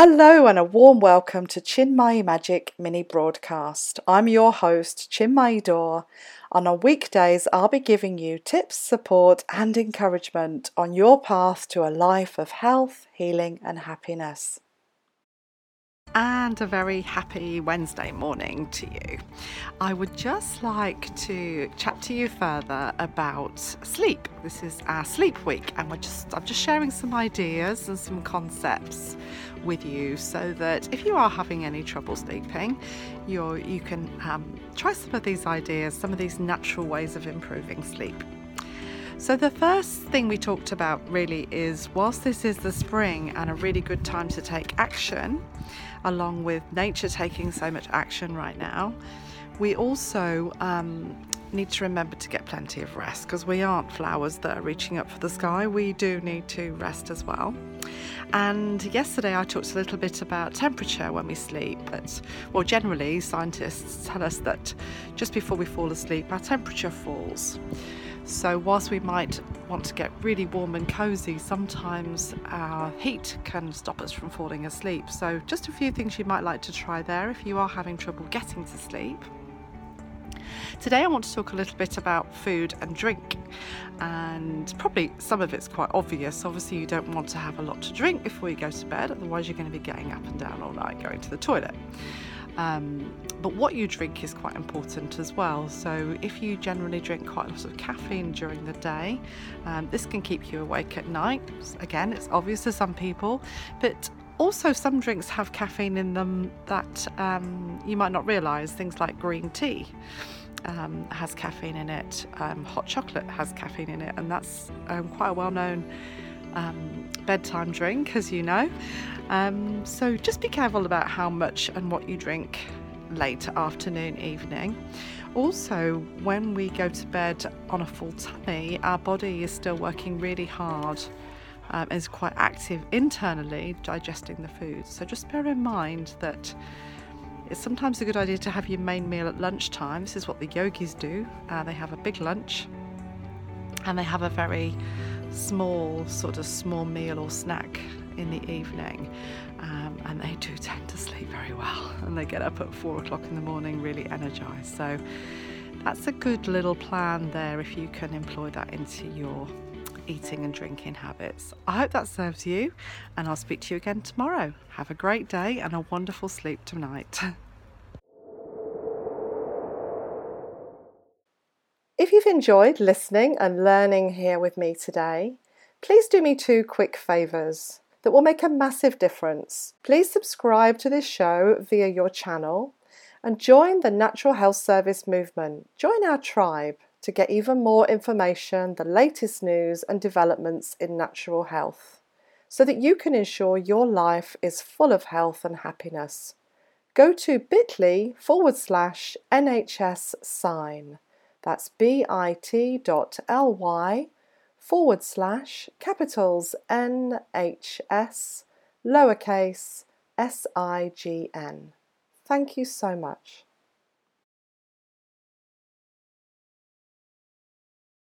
Hello and a warm welcome to Chinmay Magic mini broadcast. I'm your host, Chinmay Dor. and On weekdays, I'll be giving you tips, support, and encouragement on your path to a life of health, healing, and happiness and a very happy Wednesday morning to you. I would just like to chat to you further about sleep. This is our sleep week, and we're just I'm just sharing some ideas and some concepts with you so that if you are having any trouble sleeping, you you can um, try some of these ideas, some of these natural ways of improving sleep. So, the first thing we talked about really is whilst this is the spring and a really good time to take action, along with nature taking so much action right now, we also um, need to remember to get plenty of rest because we aren't flowers that are reaching up for the sky. We do need to rest as well. And yesterday I talked a little bit about temperature when we sleep. But, well, generally, scientists tell us that just before we fall asleep, our temperature falls. So, whilst we might want to get really warm and cozy, sometimes our heat can stop us from falling asleep. So, just a few things you might like to try there if you are having trouble getting to sleep. Today, I want to talk a little bit about food and drink, and probably some of it's quite obvious. Obviously, you don't want to have a lot to drink before you go to bed, otherwise, you're going to be getting up and down all night going to the toilet. Um, but what you drink is quite important as well. So, if you generally drink quite a lot of caffeine during the day, um, this can keep you awake at night. Again, it's obvious to some people, but also some drinks have caffeine in them that um, you might not realize. Things like green tea. Um, has caffeine in it, um, hot chocolate has caffeine in it, and that's um, quite a well known um, bedtime drink, as you know. Um, so just be careful about how much and what you drink late afternoon, evening. Also, when we go to bed on a full tummy, our body is still working really hard. Um, is quite active internally digesting the food. So just bear in mind that it's sometimes a good idea to have your main meal at lunchtime. This is what the yogis do. Uh, they have a big lunch and they have a very small, sort of small meal or snack in the evening. Um, and they do tend to sleep very well and they get up at four o'clock in the morning really energized. So that's a good little plan there if you can employ that into your eating and drinking habits. I hope that serves you, and I'll speak to you again tomorrow. Have a great day and a wonderful sleep tonight. If you've enjoyed listening and learning here with me today, please do me two quick favours that will make a massive difference. Please subscribe to this show via your channel and join the Natural Health Service movement. Join our tribe to get even more information, the latest news and developments in natural health, so that you can ensure your life is full of health and happiness. Go to bit.ly forward slash NHS sign. That's bit.ly forward slash capitals NHS lowercase S I G N. Thank you so much.